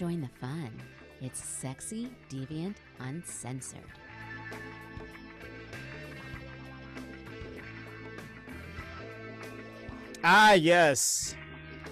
Come join the fun. It's sexy, deviant, uncensored. Ah, yes.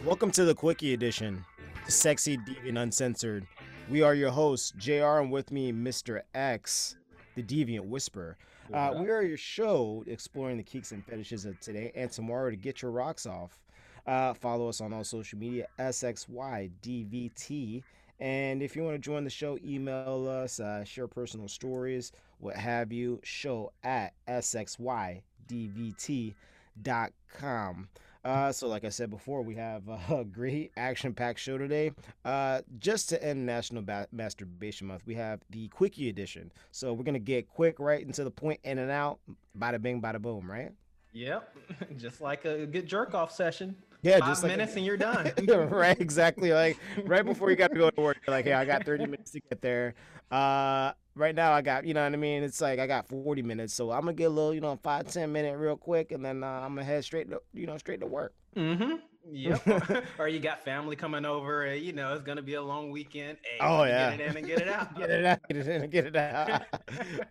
Welcome to the Quickie Edition, Sexy, Deviant, Uncensored. We are your hosts, JR, and with me, Mr. X, the Deviant Whisperer. Uh, we are your show exploring the kinks and fetishes of today and tomorrow to get your rocks off. Uh, follow us on all social media, SXYDVT. And if you want to join the show, email us, uh, share personal stories, what have you, show at SXYDVT.com. Uh, so, like I said before, we have a great action packed show today. Uh, just to end National ba- Masturbation Month, we have the Quickie Edition. So, we're going to get quick, right into the point, in and out, bada bing, bada boom, right? Yep. Just like a good jerk off session. Yeah, Five just like minutes and you're done. right, exactly. Like right before you got to go to work, you're like, hey, I got 30 minutes to get there. Uh, right now I got, you know what I mean? It's like I got 40 minutes, so I'm gonna get a little, you know, five ten minute real quick, and then uh, I'm gonna head straight, to, you know, straight to work. mm-hmm. Yep. or you got family coming over. And, you know, it's gonna be a long weekend. Hey, Oh, yeah. Get it in and get it out. Get it out, get it in, and get it out.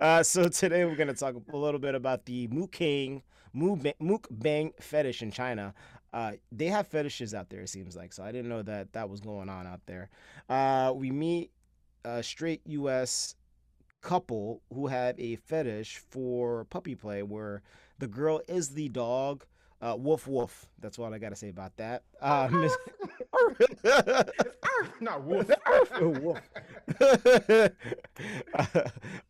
uh, so today we're gonna talk a little bit about the mukbang, mukbang fetish in China. Uh, they have fetishes out there, it seems like. So I didn't know that that was going on out there. Uh, we meet a straight U.S. couple who have a fetish for puppy play, where the girl is the dog. Uh, woof woof. That's what I gotta say about that. Uh, Miss- Not wolf. Woof. uh,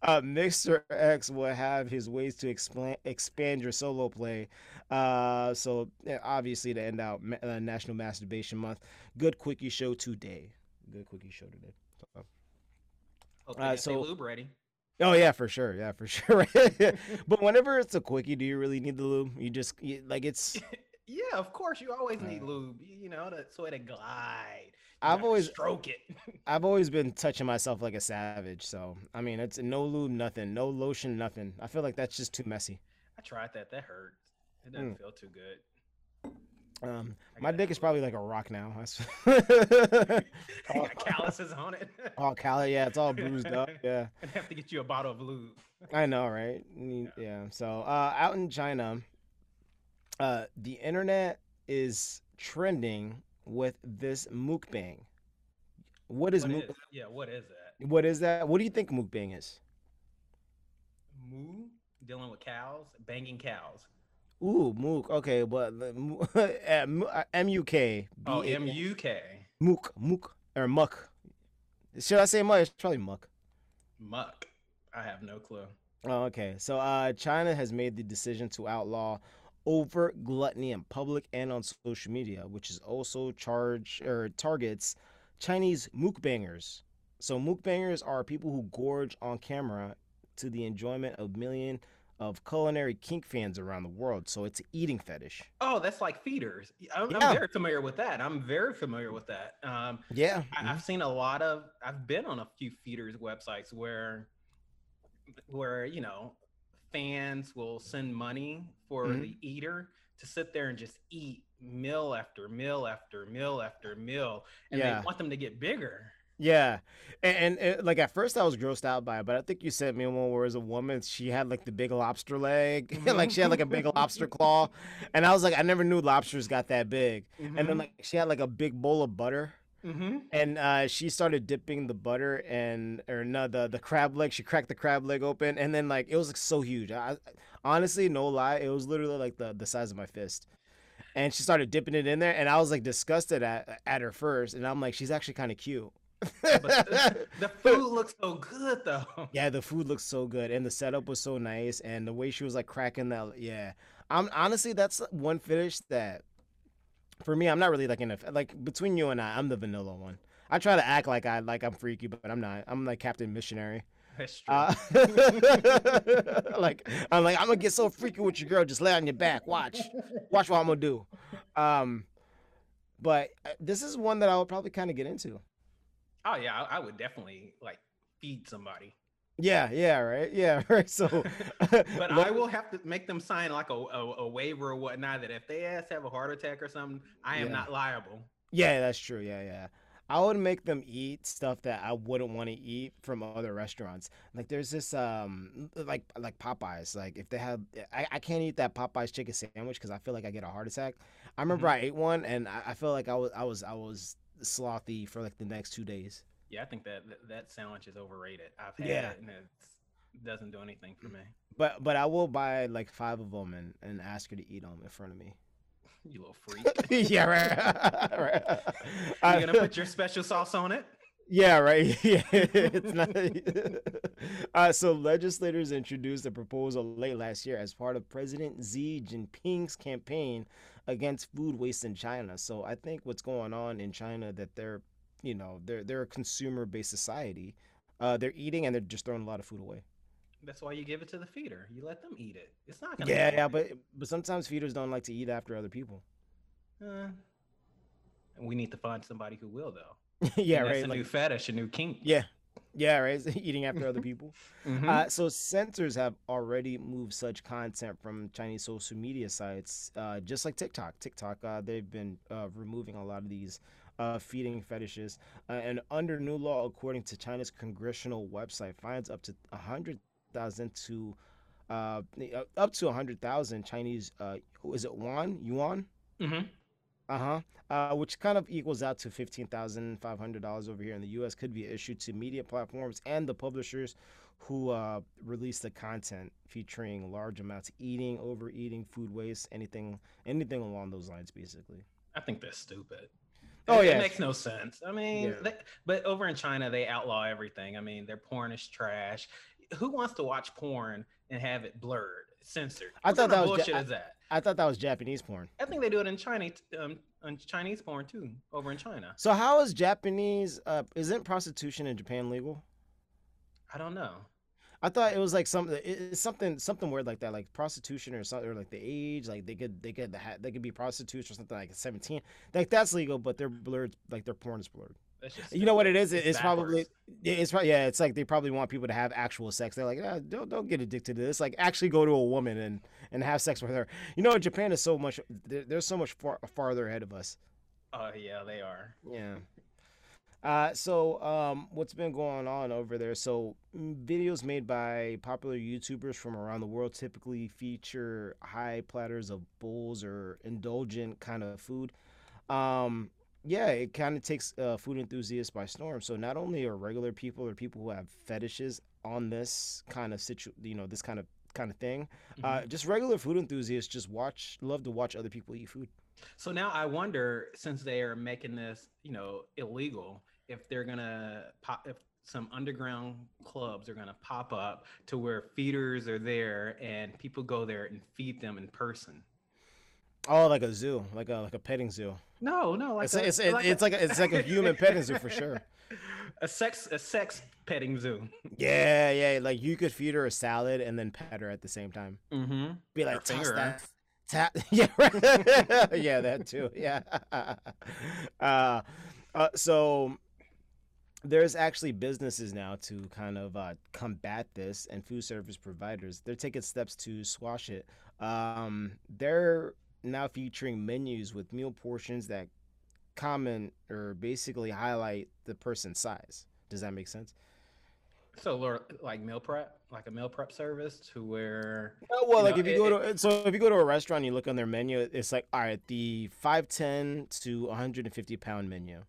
uh, Mr. X will have his ways to expand expand your solo play. Uh, so obviously to end out ma- uh, National Masturbation Month, good quickie show today. Good quickie show today. So- Uh, so- lube ready. Oh yeah, for sure. Yeah, for sure. but whenever it's a quickie, do you really need the lube? You just you, like it's. Yeah, of course. You always need Uh, lube. You know, to, so it glide. You I've always stroke it. I've always been touching myself like a savage. So I mean, it's no lube, nothing, no lotion, nothing. I feel like that's just too messy. I tried that. That hurt. It doesn't Mm. feel too good. Um, my dick is probably like a rock now. That's got calluses on it. all cali. Yeah, it's all bruised up. Yeah, I'd have to get you a bottle of lube. I know, right? Need- Yeah. So uh, out in China, uh, the internet is trending with this mukbang. What is What muk- is- yeah, what is that? What is that? What do you think mukbang is? Moo? Dealing with cows? Banging cows. Ooh, mook. Okay, but the mu- uh, M-U-K. Oh, B-A- M U K. Mook, mook, or muck. Should I say muck? It's probably muck. Muck. I have no clue. Oh, okay. So, uh, China has made the decision to outlaw overt gluttony in public and on social media, which is also charge or targets Chinese mukbangers. So, mukbangers are people who gorge on camera to the enjoyment of million of culinary kink fans around the world. So, it's eating fetish. Oh, that's like feeders. I'm, Yeah. I'm very familiar with that. I'm very familiar with that. Um, Yeah. I, I've seen a lot of. I've been on a few feeders websites where, where you know, fans will send money for Mhm. the eater to sit there and just eat meal after meal after meal after meal, and Yeah. they want them to get bigger. Yeah, and, and uh, like at first I was grossed out by it, but I think you sent me one where was a woman. She had like the big lobster leg, like she had like a big lobster claw, and I was like, I never knew lobsters got that big. And then like she had like a big bowl of butter, mm-hmm. and uh, she started dipping the butter and or no the the crab leg. She cracked the crab leg open, and then like it was like so huge. I, honestly, no lie, it was literally like the the size of my fist. And she started dipping it in there, and I was like disgusted at at her first, and I'm like, she's actually kind of cute. But the, the food looks so good though. Yeah, the food looks so good, and the setup was so nice, and the way she was like cracking that. Yeah, I'm honestly that's one finish that, for me, I'm not really like in a like between you and I, I'm the vanilla one. I try to act like I like I'm freaky, but I'm not. I'm like Captain Missionary. Uh, like I'm like I'm gonna get so freaky with your girl. Just lay on your back. Watch, watch what I'm gonna do. Um, but uh, this is one that I would probably kind of get into. Oh yeah, I, I would definitely like feed somebody. Yeah, yeah, right. Yeah, right. So, But I will have to make them sign like a, a, a waiver or whatnot that if they ass have a heart attack or something, I am Yeah. not liable. Yeah, that's true. Yeah, yeah. I would make them eat stuff that I wouldn't want to eat from other restaurants. Like there's this um like like Popeyes. Like if they have, I, I can't eat that Popeyes chicken sandwich because I feel like I get a heart attack. I remember Mhm. I ate one and I, I feel like I was I was I was slothy for like the next two days. Yeah, I think that that, that sandwich is overrated. I've had Yeah. it and it doesn't do anything for me. But but I will buy like five of them and, and ask her to eat them in front of me. You little freak. yeah, right. right. You're gonna put your special sauce on it? Yeah, right. Yeah, it's not. uh, so legislators introduced a proposal late last year as part of President Xi Jinping's campaign against food waste in China. So I think what's going on in China that they're, you know, they're they're a consumer-based society. Uh, they're eating and they're just throwing a lot of food away. That's why you give it to the feeder. You let them eat it. It's not gonna. Yeah, yeah, but but sometimes feeders don't like to eat after other people. Uh, we need to find somebody who will though. yeah, right. A like- new fetish, a new kink. yeah, yeah, right. Eating after other people. Mhm. Uh, so censors have already moved such content from Chinese social media sites, uh, just like TikTok. TikTok, uh, they've been uh, removing a lot of these uh, feeding fetishes. Uh, and under new law, according to China's congressional website, fines up to a hundred thousand to up to a hundred thousand Chinese. Uh, is it yuan? Yuan? Mhm. Uh-huh. Uh Which kind of equals out to fifteen thousand five hundred dollars over here in the U.S. Could be issued to media platforms and the publishers who uh, release the content featuring large amounts of eating, overeating, food waste, anything, anything along those lines, basically. I think that's stupid. Oh, It- yeah. it makes no sense. I mean, Yeah. they, but over in China, they outlaw everything. I mean, their porn is trash. Who wants to watch porn and have it blurred, censored? I What thought that was bullshit I- is that? I thought that was Japanese porn. I think they do it in China, um, on Chinese porn too, over in China. So how is Japanese? Uh, isn't prostitution in Japan legal? I don't know. I thought it was like something, it's something, something weird like that, like prostitution or something, or like the age, like they could, they could, they could be prostitutes or something like seventeen, like that's legal, but they're blurred, like their porn is blurred. Just You know what it is? It- It's probably, it's probably, yeah, it's like they probably want people to have actual sex. They're like, ah, don't, don't get addicted to this. Like, actually go to a woman and and have sex with her. You know, Japan is so much, they're, they're so much far farther ahead of us. Oh yeah, they are. Yeah. Uh, so um, what's been going on over there? So videos made by popular YouTubers from around the world typically feature high platters of bowls or indulgent kind of food. Um, yeah, it kind of takes uh, food enthusiasts by storm. So not only are regular people or people who have fetishes on this kind of situ, you know, this kind of kind of thing, uh, Mhm. just regular food enthusiasts just watch, love to watch other people eat food. So now I wonder, since they are making this, you know, illegal, if they're gonna pop, if some underground clubs are gonna pop up to where feeders are there and people go there and feed them in person. Oh, like a zoo, like a like a petting zoo. No, no, like It's a, it's, it's, it's like a, it's like a human petting zoo for sure. a sex a sex petting zoo. Yeah, yeah. Like you could feed her a salad and then pet her at the same time. Mm-hmm. Be like, toss that. Tap. Yeah, right. yeah, that too. Yeah. uh, uh, so there's actually businesses now to kind of uh, combat this, and food service providers they're taking steps to squash it. Um, they're now featuring menus with meal portions that comment or basically highlight the person's size. Does that make sense? So like meal prep, like a meal prep service to where Oh, well, like know, if you it- go to uh, so if you go to a restaurant, and you look on their menu. It's like all right, the five ten to 150 pound menu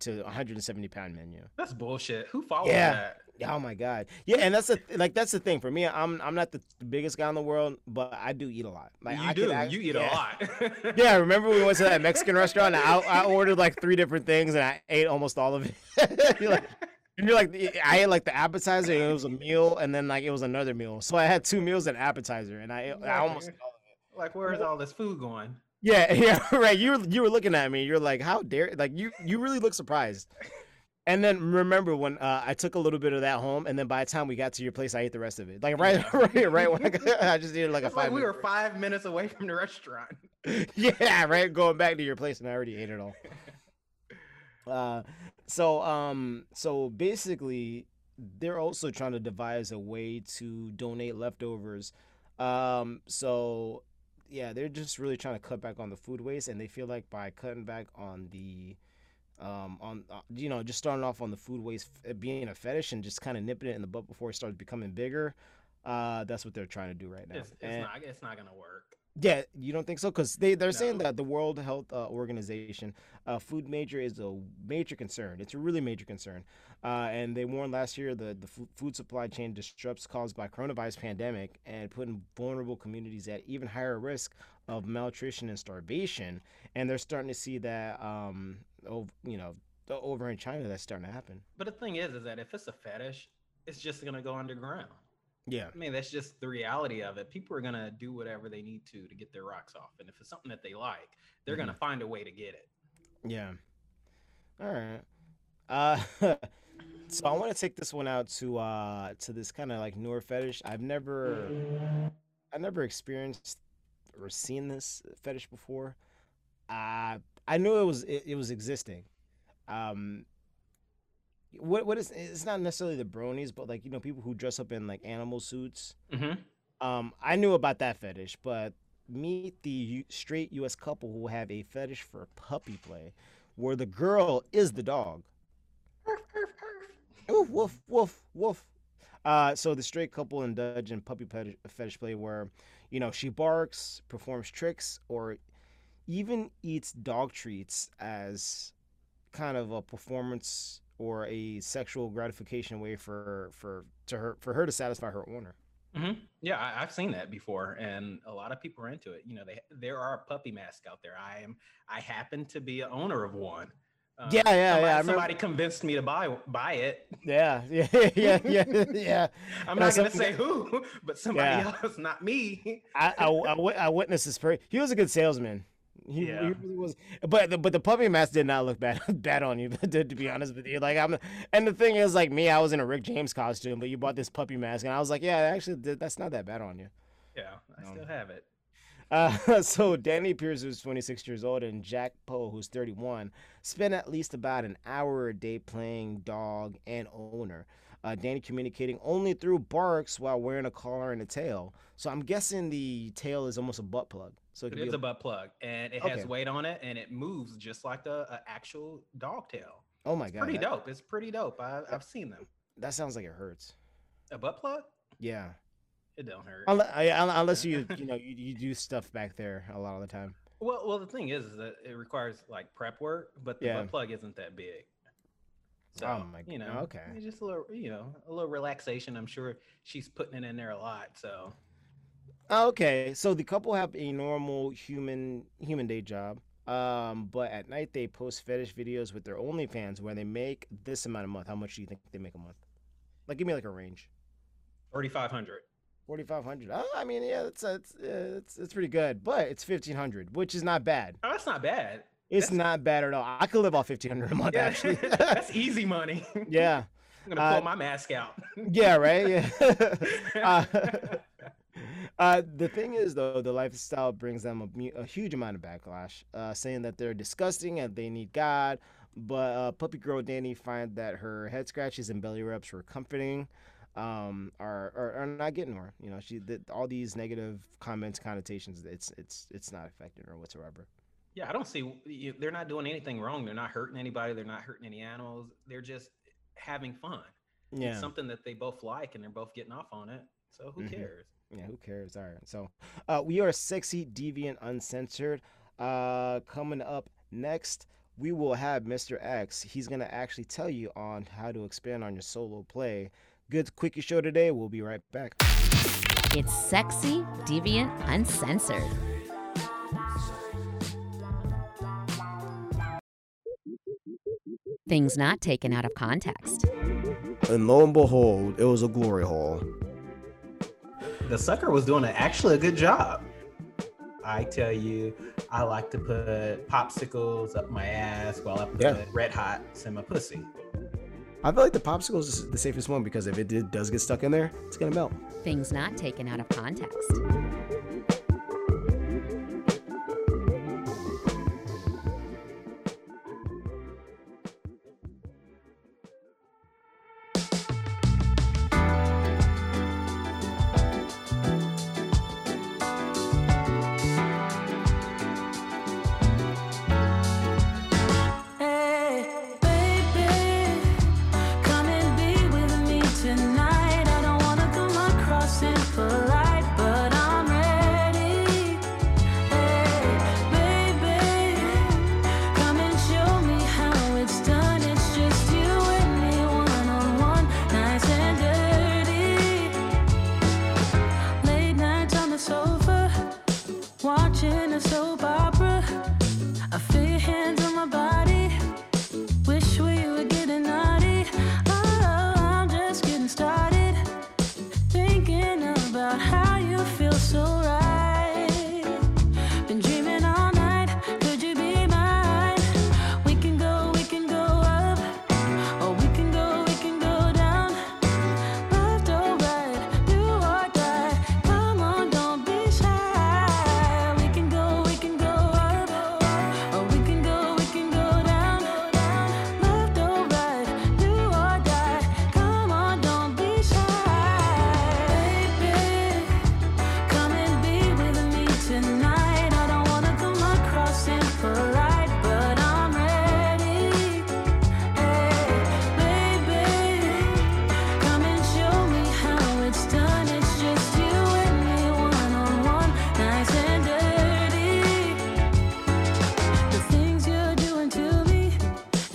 to 170 pound menu. that's bullshit. Who follows Yeah. that? Oh my god, yeah, and that's the like that's the thing for me. I'm I'm not the biggest guy in the world, but I do eat a lot. Like you I do. could you eat yeah. a lot. Yeah, remember we went to that Mexican restaurant? And I, I ordered like three different things and I ate almost all of it. you're like, and you're like, I ate like the appetizer. And it was a meal, and then like it was another meal. So I had two meals and appetizer, and I ate I almost. Like, where's all this food going? Yeah, yeah, right. You were you were looking at me. You're like, how dare? Like you you really look surprised. And then remember when uh, I took a little bit of that home, and then by the time we got to your place, I ate the rest of it. Like right, right, right. When I, got, I just needed like a It's like five. we were five minutes away from the restaurant. yeah, right. Going back to your place, and I already ate it all. Uh, so um, so basically, they're also trying to devise a way to donate leftovers. Um, so yeah, they're just really trying to cut back on the food waste, and they feel like by cutting back on the Um, on uh, you know, just starting off on the food waste f- being a fetish and just kind of nipping it in the butt before it starts becoming bigger. Uh, that's what they're trying to do right now. It's, it's And- not. It's not gonna work. Yeah, you don't think so? Because they they're saying that the World Health uh, Organization, uh, food major is a major concern. It's a really major concern, uh, and they warned last year the the food supply chain disrupts caused by coronavirus pandemic and putting vulnerable communities at even higher risk of malnutrition and starvation. And they're starting to see that, um, ov- you know, over in China, that's starting to happen. But the thing is, is that if it's a fetish, it's just gonna go underground. Yeah, I mean, that's just the reality of it. People are gonna do whatever they need to to get their rocks off, and if it's something that they like, they're gonna find a way to get it. Yeah. All right. Uh, so I want to take this one out to uh to this kind of like newer fetish. I've never, I never experienced or seen this fetish before. Uh, I knew it was it, it was existing. Um, what what is it's not necessarily the bronies, but like you know people who dress up in like animal suits. Mm-hmm. Um, I knew about that fetish, but meet the U- straight U.S. couple who have a fetish for puppy play, where the girl is the dog. Ooh, woof, woof, woof. Uh, so the straight couple indulge in puppy fetish, fetish play, where you know she barks, performs tricks, or even eats dog treats as kind of a performance or a sexual gratification way for for to her for her to satisfy her owner. hmm Yeah, I, I've seen that before, and a lot of people are into it. You know, they there are puppy masks out there. I am. I happen to be a owner of one. Um, Yeah, yeah, somebody, yeah, Somebody convinced me to buy buy it. Yeah, yeah, yeah, yeah, yeah. I'm not gonna say who, but somebody Yeah. else, not me. I, I, I, I witnessed this. Per- he was a good salesman. He, he Yeah. really was. But the, but the puppy mask did not look bad bad on you. To, to be honest with you, like I'm. And the thing is, like me, I was in a Rick James costume, but you bought this puppy mask, and I was like, yeah, actually, that's not that bad on you. Yeah, I No. still have it. Uh, so Danny Pierce, who's 26 years old, and Jack Poe, who's 31, spent at least about an hour a day playing dog and owner. Uh, Danny communicating only through barks while wearing a collar and a tail. So I'm guessing the tail is almost a butt plug. So it It is a- a butt plug, and it Okay. has weight on it, and it moves just like a, a actual dog tail. oh my It's god, pretty that, dope. It's pretty dope. I, I've seen them. that sounds like it hurts. A butt plug? Yeah, It don't hurt. unless, unless you you know you, you do stuff back there a lot of the time. Well, well, the thing is, is that it requires like prep work, but the Yeah. butt plug isn't that big. So, Oh my you know, okay. just a little, you know, a little relaxation. I'm sure she's putting it in there a lot. So, Okay, so the couple have a normal human human day job. Um, but at night they post fetish videos with their OnlyFans where they make this amount a month. How much do you think they make a month? Like, give me like a range. 3,500. Forty five hundred. Oh, I mean, yeah, it's it's it's it's pretty good, but it's fifteen hundred, which is not bad. Oh, that's not bad. It's That's- not bad at all. I could live off fifteen hundred a month, Yeah, actually. that's easy money. yeah, I'm gonna pull Uh, my mask out. yeah, right. Yeah. uh, uh, the thing is, though, the lifestyle brings them a, a huge amount of backlash, uh, saying that they're disgusting and they need God. But uh, puppy girl Danny find that her head scratches and belly rubs were comforting, um, are, are are not getting her. You know, she did all these negative comments, connotations. It's it's it's not affecting her whatsoever. Yeah, I don't see they're not doing anything wrong. They're not hurting anybody. They're not hurting any animals. They're just having fun. Yeah. It's something that they both like and they're both getting off on it. So who Mhm. cares? Yeah, who cares? All right. So, uh, we are sexy, deviant, uncensored. Uh, coming up next, we will have Mr. X. He's gonna actually tell you on how to expand on your solo play. Good quickie show today. We'll be right back. It's sexy, deviant, uncensored. Things not taken out of context. And lo and behold, it was a glory hole. The sucker was doing a, actually a good job. I tell you, I like to put popsicles up my ass while I put Yeah. red hots in my pussy. I feel like the popsicle is the safest one because if it did, does get stuck in there, it's gonna melt. Things not taken out of context.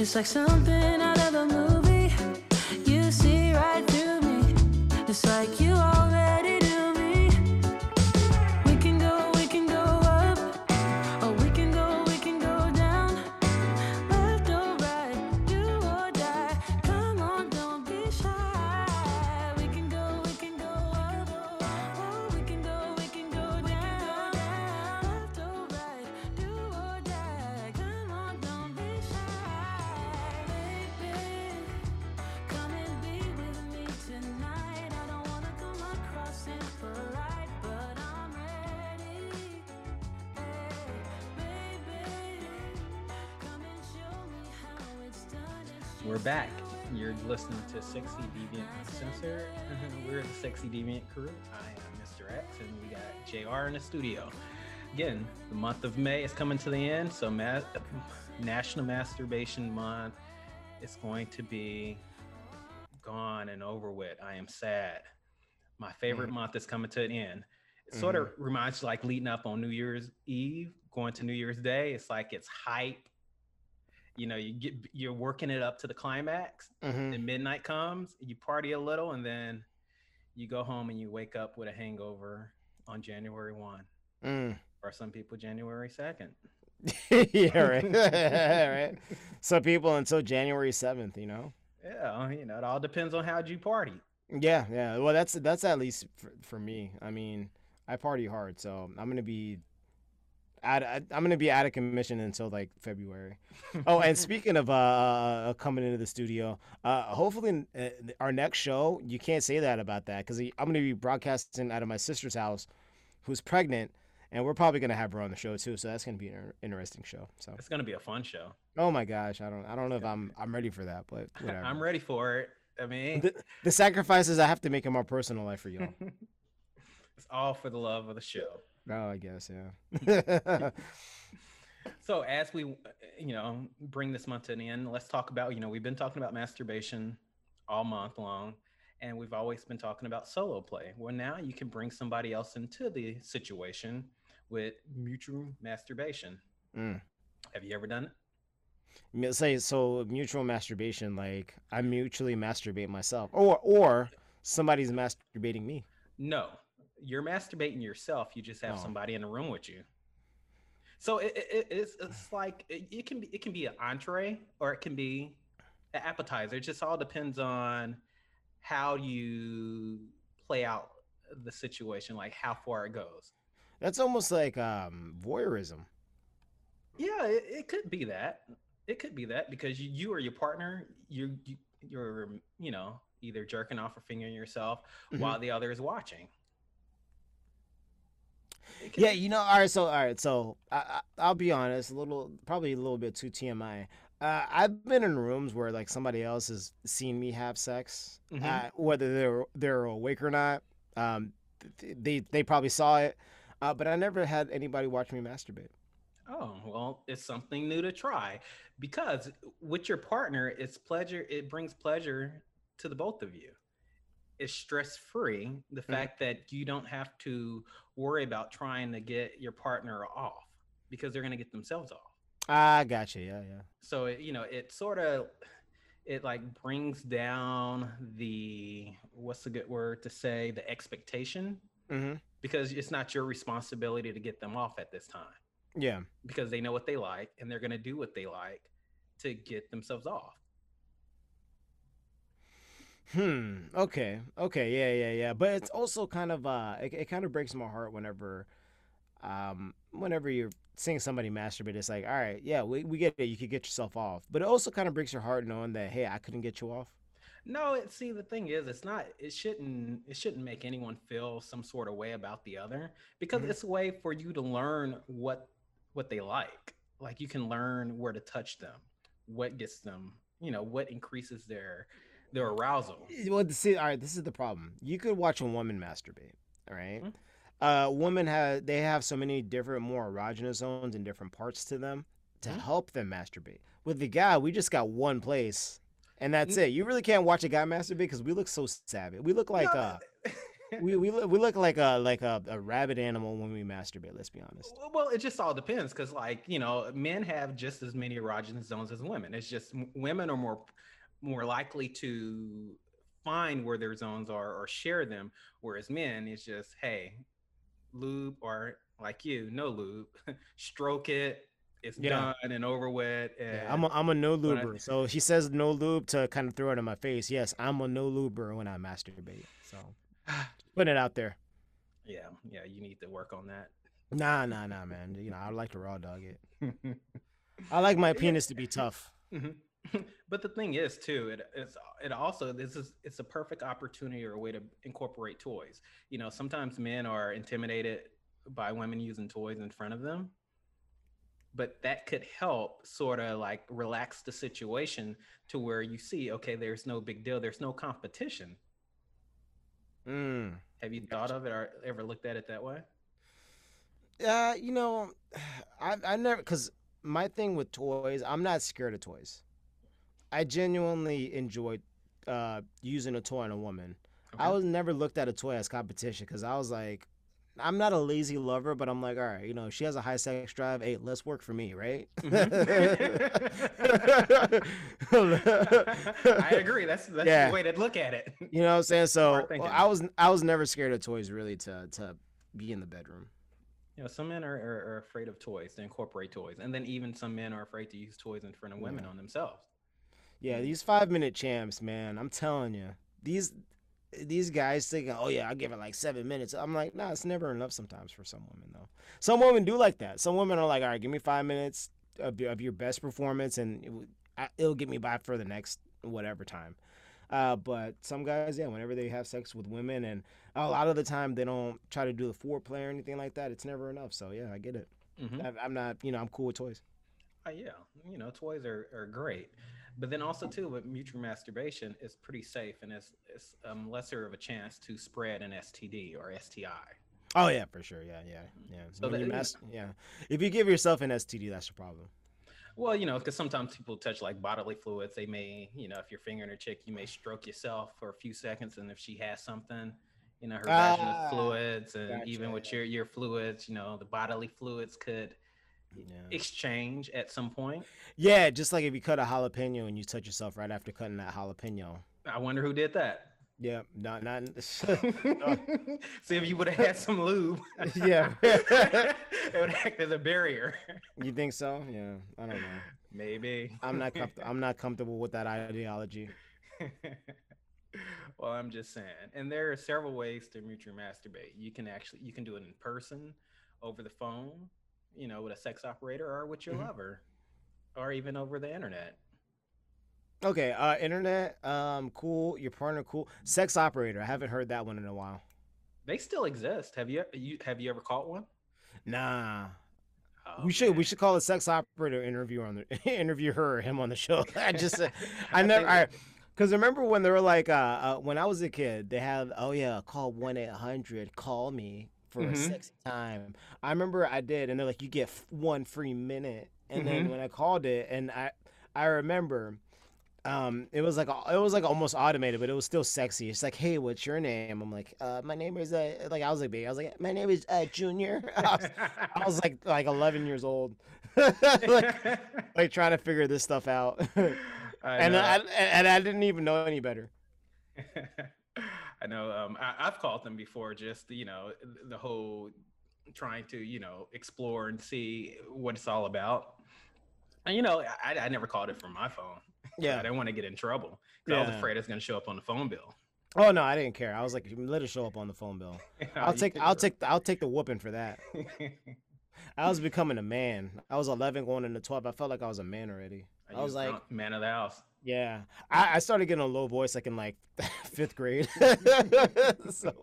It's like something We're back. you You're listening to Sexy Deviant Uncensored. Mm-hmm. We're the Sexy Deviant crew. I am Mr. X, and we got JR in the studio. Again, the month of May is coming to the end, so ma- National Masturbation Month is going to be gone and over with. I am sad. My favorite mm. month is coming to an end. It sort of mm-hmm. reminds you like leading up on New Year's Eve, going to New Year's Day. It's like it's hype. You know, you get you're working it up to the climax. Mhm. Then midnight comes, you party a little, and then you go home and you wake up with a hangover on January one, Mm. or some people January second. yeah, right. right. Some people until January seventh, you know. Yeah, you know, it all depends on how you party. Yeah, yeah. Well, that's that's at least for, for me. I mean, I party hard, so I'm gonna be out. I- I'm gonna be out of commission until like February. Oh, and speaking of uh, uh coming into the studio, uh, hopefully uh, our next show you can't say that about that because I'm gonna be broadcasting out of my sister's house, who's pregnant, and we're probably gonna have her on the show too. So that's gonna be an interesting show. So, It's gonna be a fun show. oh my gosh, I don't I don't know if I'm I'm ready for that, but whatever. I'm ready for it. I mean, The, the sacrifices I have to make in my personal life for y'all. it's all for the love of the show. Oh, I guess, yeah. So as we, you know, bring this month to an end, let's talk about, you know, we've been talking about masturbation all month long, and we've always been talking about solo play. Well, now you can bring somebody else into the situation with mutual masturbation. Mm. Have you ever done it? Me- Say so mutual masturbation, like I mutually masturbate myself, or or somebody's masturbating me. No, you're masturbating yourself. You just have Oh. somebody in the room with you. So it, it, it's it's like it, it can be it can be an entree or it can be an appetizer. It just all depends on how you play out the situation, like how far it goes. That's almost like um voyeurism. Yeah, it, it could be that. It could be that because you, you or your partner, you, you you're you know either jerking off or fingering yourself Mhm. while the other is watching. Yeah, you know. All right, so all right, so I, I, I'll be honest, a little, probably a little bit too TMI. Uh, I've been in rooms where like somebody else has seen me have sex, Mhm. uh, whether they're they're awake or not. Um, they they probably saw it, uh, but I never had anybody watch me masturbate. Oh, well, it's something new to try because with your partner, it's pleasure. It brings pleasure to the both of you. It's stress free. The fact that you don't have to worry about trying to get your partner off because they're going to get themselves off. I gotcha. Yeah, yeah. So, it, you know, it sort of, it like brings down the, what's the good word to say, the expectation Mm-hmm. because it's not your responsibility to get them off at this time. Yeah. because they know what they like and they're going to do what they like to get themselves off. Hmm. Okay. Okay. Yeah. Yeah. Yeah. But it's also kind of uh, it, it kind of breaks my heart whenever, um, whenever you're seeing somebody masturbate. It's like, all right, yeah, we, we get it. You could get yourself off, but it also kind of breaks your heart knowing that hey, I couldn't get you off. No, it, see the thing is, it's not. It shouldn't. It shouldn't make anyone feel some sort of way about the other because Mhm. it's a way for you to learn what what they like. Like you can learn where to touch them, what gets them, you know, what increases their their arousal. Well, see, all right, this is the problem. You could watch a woman masturbate. All right. Mhm. Uh, women have they have so many different, more erogenous zones and different parts to them to Mhm. help them masturbate. With the guy, we just got one place, and that's N- it. You really can't watch a guy masturbate because we look so savage. We look like No, uh, we we look, we look like a like a, a rabid animal when we masturbate. Let's be honest. Well- Well, it just all depends because, like, you know, men have just as many erogenous zones as women. It's just women are more more likely to find where their zones are or share them, whereas men it's just hey, lube or like you, no lube, stroke it, it's Yeah. done and over with. And Yeah, I'm a, I'm a no I- luber. So she says no lube to kind of throw it in my face. Yes, I'm a no luber when I masturbate. So putting it out there. yeah, yeah, you need to work on that. Nah, nah, nah, man. You know, I like to raw dog it. I like my penis to be tough. Mhm. but the thing is too it, it's it also this is it's a perfect opportunity or a way to incorporate toys you know sometimes men are intimidated by women using toys in front of them but that could help sort of like relax the situation to where you see okay there's no big deal there's no competition Mm. have you thought of it or ever looked at it that way Uh, you know, I I never cuz my thing with toys, I'm not scared of toys. I genuinely enjoyed uh using a toy on a woman. I Okay. was never looked at a toy as competition cuz I was like I'm not a lazy lover, but I'm like, all right, you know, she has a high sex drive. Hey, let's work for me, right? i agree that's that's Yeah. the way to look at it You know what I'm saying? So thinking. I was I was never scared of toys really to to be in the bedroom. You know, some men are, are, are afraid of toys to incorporate toys, and then even some men are afraid to use toys in front of women Yeah. on themselves. Yeah, these five minute champs, man. I'm telling you, these these guys thinking, oh yeah, I'll give it like seven minutes. I'm like, nah, it's never enough sometimes for some women though. Some women do like that. Some women are like, all right, give me five minutes of your, of your best performance, and it, I- it'll get me by for the next whatever time. Uh, but some guys, yeah, whenever they have sex with women, and a lot of the time they don't try to do the foreplay or anything like that. It's never enough. So yeah, I get it. hmm I, I'm not, you know, I'm cool with toys. Uh, yeah, you know, toys are, are great, but then also too, with mutual masturbation, it's pretty safe and it's it's um, lesser of a chance to spread an STD or STI. Oh yeah, for sure. Yeah, yeah, yeah. So When you mas- yeah. If you give yourself an STD, that's the problem. Well, you know, because sometimes people touch like bodily fluids. They may, you know, if you're fingering a chick, you may stroke yourself for a few seconds, and if she has something, you know, her vaginal Ah, fluids, and even with your your fluids, you know, the bodily fluids could Yeah. exchange at some point. Yeah, just like if you cut a jalapeno and you touch yourself right after cutting that jalapeno. I wonder who did that. Yeah, not not. See if you would have had some lube. Yeah. it would act as a barrier. you think so? Yeah, I don't know. Maybe. I'm not I'm not comfortable with that ideology. well, I'm just saying. And there are several ways to mutual masturbate. You can actually you can do it in person, over the phone, you know, with a sex operator or with your Mhm. lover, or even over the internet. Okay, uh, internet, um, cool. Your partner, cool. Sex operator. I haven't heard that one in a while. They still exist. Have you you have you ever caught one? Nah, Oh, we should we should call a sex operator interview on the interview her or him on the show. I just uh, I I never I because remember when they were like uh, uh when I was a kid they have oh yeah call one eight hundred call me for Mhm. a sexy time. I remember I did and they're like you get f- one free minute and then Mhm. when I called it and I I remember. Um, it was like it was like almost automated, but it was still sexy. It's like, hey, what's your name? I'm like, uh, my name is uh, like I was like, baby, I was like, my name is uh, Junior. I was, I was like like 11 years old, like, like trying to figure this stuff out, I and. I, and I didn't even know any better. I know. Um, I, I've called them before. Just you know, the whole trying to you know explore and see what it's all about. And you know, I, I never called it from my phone. 'cause I Yeah. didn't want to get in trouble. 'cause I was afraid it's going to show up on the phone bill. Oh no, I didn't care. I was like, let it show up on the phone bill. I'll take I'll take I'll take the whooping for that. I was becoming a man. I was 11 going into 12. I felt like I was a man already. I was like, man of the house. Yeah. I, I started getting a low voice like in like fifth grade. so,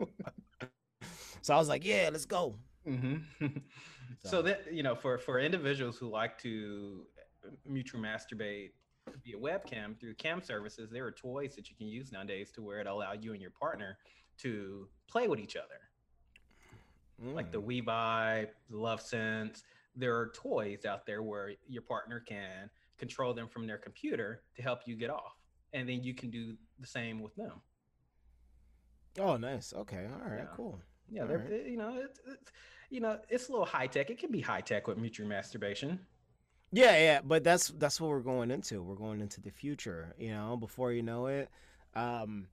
so I was like, yeah, let's go. hmm So- so that you know, for for individuals who like to mutual masturbate via webcam through cam services, there are toys that you can use nowadays to where it allow you and your partner to play with each other. like the Mm. We Vibe, Lovense. There are toys out there where your partner can control them from their computer to help you get off, and then you can do the same with them. Oh, nice. Okay. All right. Yeah. Cool. Yeah, All they're, right. you know, it's, it's you know, it's a little high tech. It can be high tech with mutual masturbation. Yeah, yeah, but that's that's what we're going into. We're going into the future. You know, before you know it, um,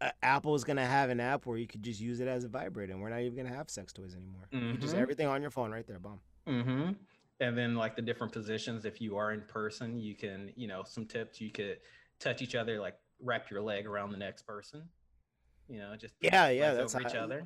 uh, Apple's gonna have an app where you could just use it as a vibrator, and we're not even gonna have sex toys anymore. You just everything on your phone right there, bomb. Mm-hmm. And then like the different positions, if you are in person, you can, you know, some tips. You could touch each other, like wrap your leg around the next person. You know, just Yeah, yeah, that's each how- other.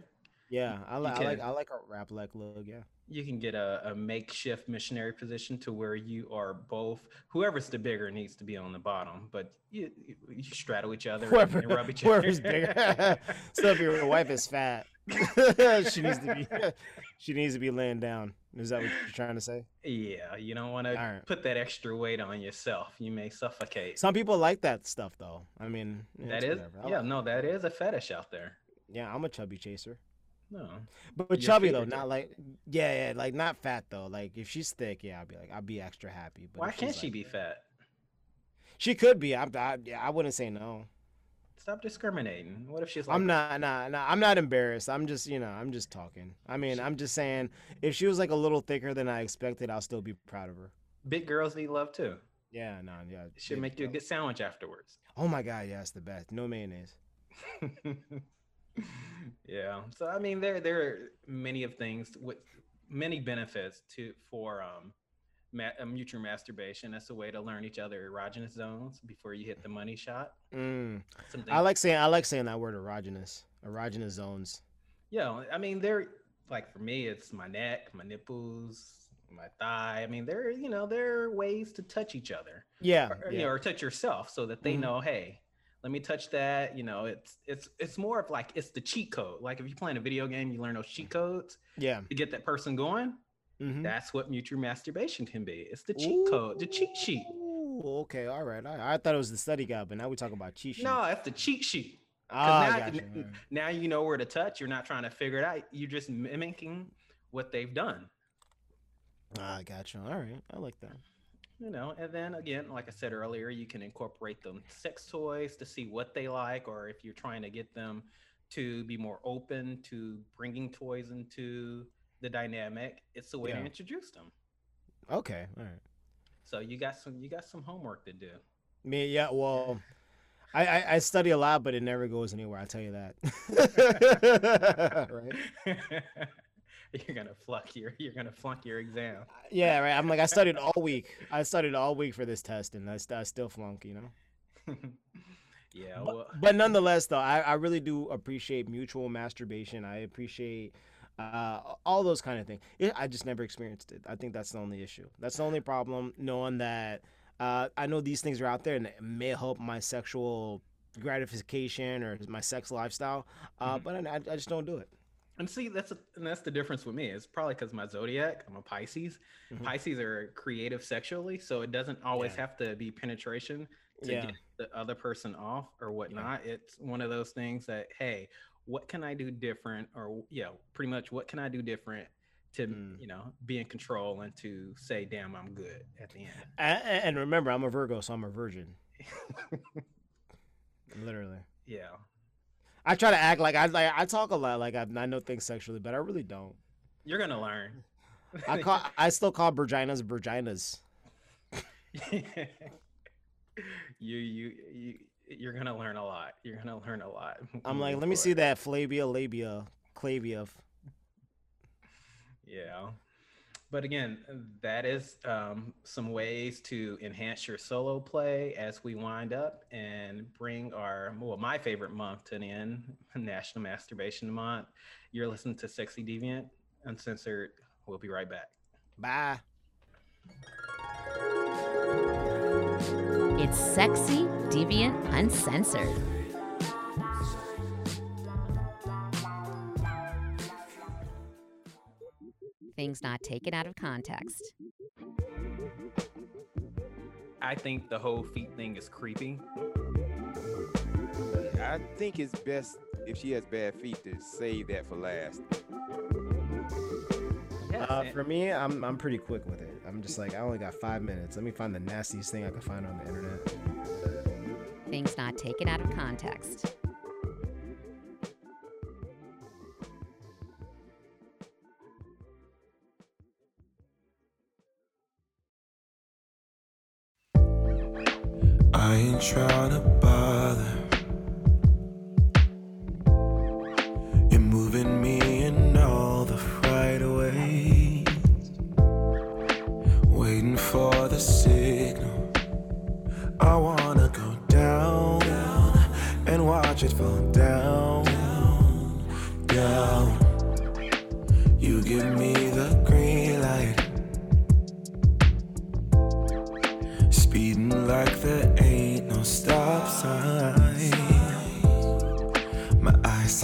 Yeah, I, li- I like I like a wrap leg look. Yeah. You can get a, a makeshift missionary position to where you are both. Whoever's the bigger needs to be on the bottom, but you you, straddle each other and- Whoever, and rub each other. whoever's bigger. so if your wife is fat, she needs to be she needs to be laying down. Is that what you're trying to say? Yeah, you don't want to put that extra weight on yourself. You may suffocate. Some people like that stuff though. I mean, yeah, that is. Yeah, like- no, that is a fetish out there. yeah, I'm a chubby chaser. No, But, but chubby though, not like yeah, yeah, like not fat though. Like if she's thick, yeah, I'll be like, I'll be extra happy. But why can't she like- be fat? She could be. I, yeah, I wouldn't say no. Stop discriminating. What if she's like, I'm not. Nah, nah. I'm not embarrassed. I'm just, you know, I'm just talking. I mean, I'm just saying, if she was like a little thicker than I expected, I'll still be proud of her. big girls need love too? Yeah, no, yeah. It should make you a good sandwich afterwards. Oh my god, yeah, it's the best. No mayonnaise. yeah. So I mean, there there are many of things with many benefits to for um ma- mutual masturbation. as a way to learn each other erogenous zones before you hit the money shot. Mm. I like saying. I like saying that word erogenous. Erogenous zones. Yeah, I mean, they're like for me, it's my neck, my nipples, my thigh. I mean, there, you know, there are ways to touch each other, Yeah. or, yeah. you know, or touch yourself, so that they Mhm. know, hey, let me touch that. You know, it's it's it's more of like it's the cheat code. Like if you're playing a video game, you learn those cheat codes yeah. to get that person going. Mhm. That's what mutual masturbation can be. It's the cheat code, the cheat sheet. Ooh, okay, all right. I, I thought it was the study guide, but now we talk about cheat sheet. No, it's the cheat sheet. ah, now, gotcha. n- now you know where to touch. You're not trying to figure it out. You're just mimicking what they've done. Ah, gotcha. All right, I like that. you know and then again like i said earlier you can incorporate them sex toys to see what they like or if you're trying to get them to be more open to bringing toys into the dynamic it's the way Yeah. to introduce them Okay, all right. so you got some you got some homework to do Me, yeah. Well, I, I I study a lot, but it never goes anywhere. I tell you that. right? you're gonna flunk your you're gonna flunk your exam Yeah, right. I'm like I studied all week. I studied all week for this test, and I, I still flunk. You know. yeah But, but nonetheless, though, I, I really do appreciate mutual masturbation. I appreciate uh, all those kind of things. It, I just never experienced it. I think that's the only issue. That's the only problem. Knowing that uh, I know these things are out there and it may help my sexual gratification or my sex lifestyle, uh, Mhm. but I, I just don't do it. And see, that's a, and that's the difference with me. It's probably because my zodiac, I'm a Pisces. Mhm. Pisces are creative sexually, so it doesn't always Yeah. have to be penetration to Yeah. get the other person off or whatnot. It's one of those things that, hey, what can I do different? Or yeah, pretty much what can I do different to Mm. you know be in control and to say, damn, I'm good at the end. And, remember, I'm a Virgo, so I'm a virgin. Literally. yeah. I try to act like I like I talk a lot, like I, I know things sexually, but I really don't. You're gonna learn. I call I still call virginas virginas. you you you you're gonna learn a lot. You're gonna learn a lot. I'm like, let me see that flavia, labia, clavia. Yeah. But again, that is um, some ways to enhance your solo play as we wind up and bring our, well, my favorite month to an end, National Masturbation Month. You're listening to Sexy Deviant, Uncensored. We'll be right back. Bye. It's Sexy, Deviant, Uncensored. Things not taken out of context. I think the whole feet thing is creepy. I think it's best if she has bad feet to save that for last. Uh, for me, I'm I'm pretty quick with it. I'm just like I only got five minutes. Let me find the nastiest thing I can find on the internet. Things not taken out of context.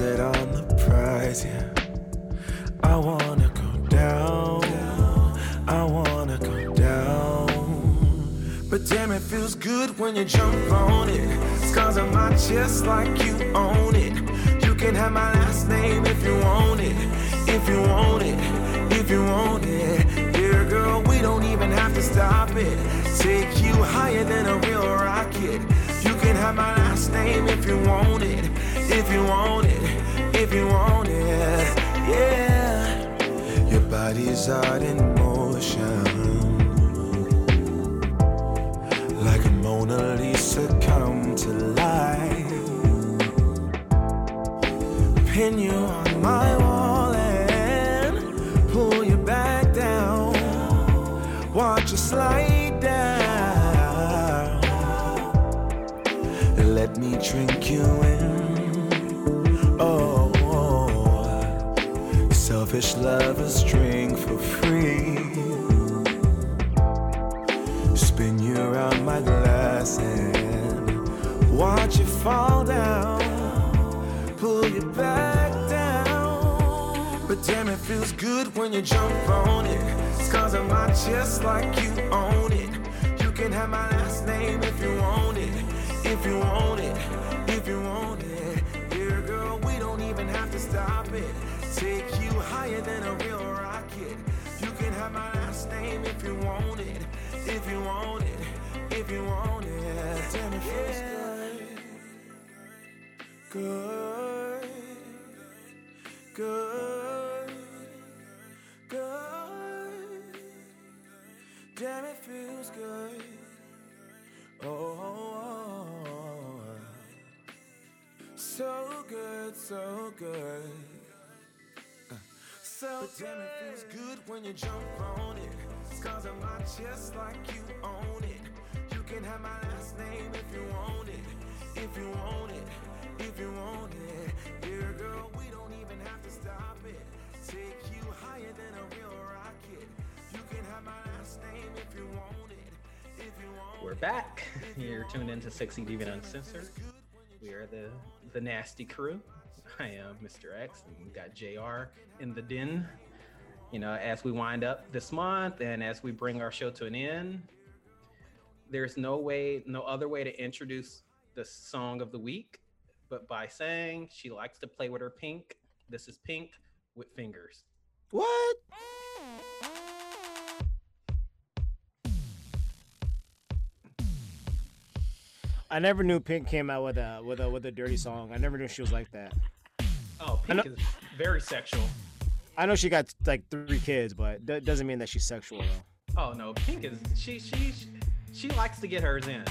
Set on the prize, yeah. I wanna go down. I wanna go down. But damn, it feels good when you jump on it. Scars on my chest like you own it. You can have my last name if you want it. If you want it. If you want it. Yeah, girl, we don't even have to stop it. Take you higher than a real rocket. You can have my last name if you want it. If you want it. If you want it. Yeah. Your body's out in motion. Like a Mona Lisa come to life. Pin you on my wall and pull you back down. Watch you slide down. Let me drink you in. Selfish lovers drink for free. Spin you around my glass and watch you fall down. Pull you back down. But damn, it feels good when you jump on it. Scars on my chest like you own it. You can have my last name if you want it. If you want it. If you want it. Yeah, girl, we don't even have to stop it. Take you higher than a real rocket. You can have my last name if you want it. If you want it. If you want it. Damn, it feels good. Good. Good. Good. Damn, it feels good. Oh, oh, oh. so good, so good. So damn, it feels good when you jump on it. Scars on my chest like you own it. You can have my last name if you want it. If you want it, if you want it. Yeah, girl, we don't even have to stop it. Take you higher than a real rocket. You can have my last name if you want it. If you want We're back. You're tuned into Sexy Deviant Uncensored. We are the the nasty crew. I am Mr. X, and we've got JR in the den. You know, as we wind up this month and as we bring our show to an end, there's no way, no other way to introduce the song of the week but by saying she likes to play with her pink. This is Pink with Fingers. What? I never knew Pink came out with a with a with a dirty song. I never knew she was like that. Oh, I know- Pink is very sexual. I know she got like three kids, but that doesn't mean that she's sexual though. Oh no, Pink is she she she likes to get hers in.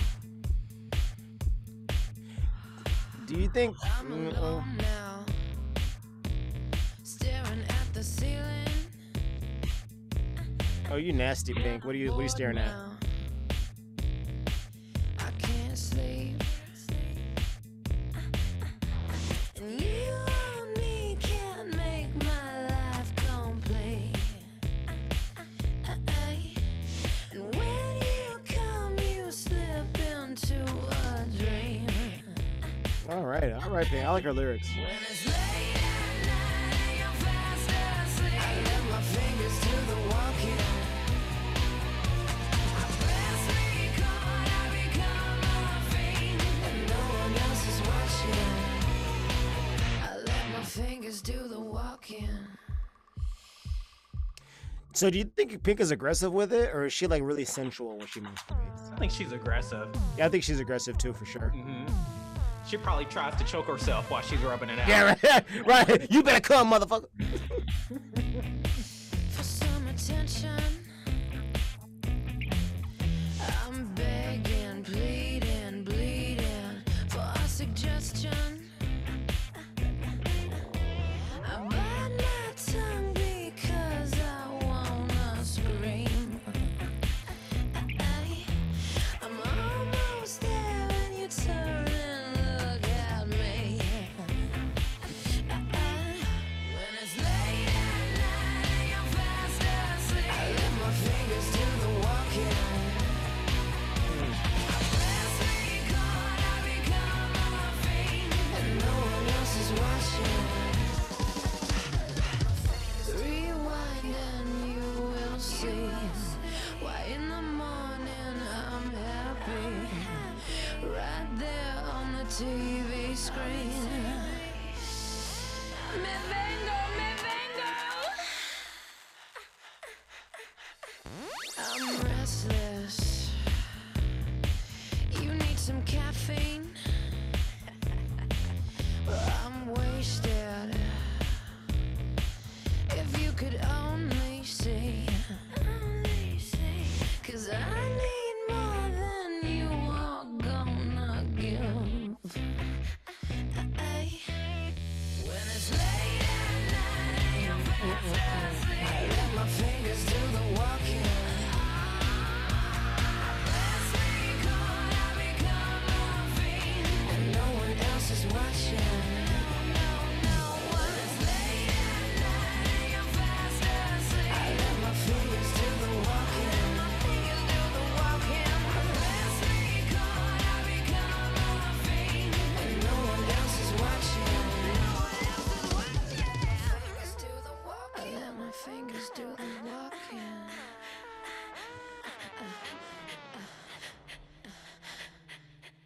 Do you think? I'm mm, uh, alone now, staring at the ceiling. Oh, you nasty pink. What are you? What are you staring at? Is watching. I like my fingers do the walking. So, do you think Pink is aggressive with it, or is she like really sensual when she masturbates? I think she's aggressive. Yeah, I think she's aggressive too, for sure. hmm She probably tries to choke herself while she's rubbing it out. Yeah, right. right. You better come, motherfucker.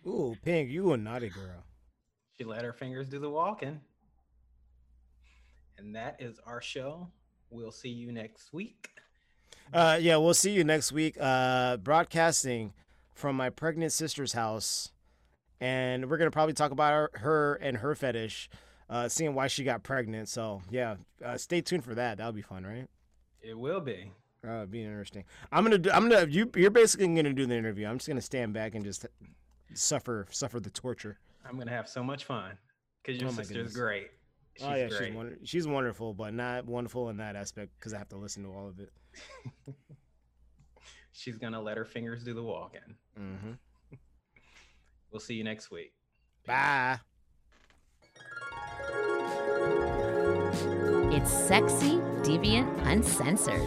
Ooh, Pink, you a naughty girl. She let her fingers do the walking. And that is our show. We'll see you next week. Uh, yeah, we'll see you next week. Uh, broadcasting from my pregnant sister's house, and we're gonna probably talk about her, her and her fetish, uh, seeing why she got pregnant. So yeah, uh, stay tuned for that. That'll be fun, right? It will be. Uh, be interesting. I'm gonna do. I'm gonna. You. You're basically gonna do the interview. I'm just gonna stand back and just suffer suffer the torture. I'm gonna have so much fun because your Oh my sister's goodness. great. She's oh yeah, great. she's wonder- she's wonderful, but not wonderful in that aspect because I have to listen to all of it. She's gonna let her fingers do the walking. Mm-hmm. We'll see you next week. Bye. It's sexy, deviant, uncensored.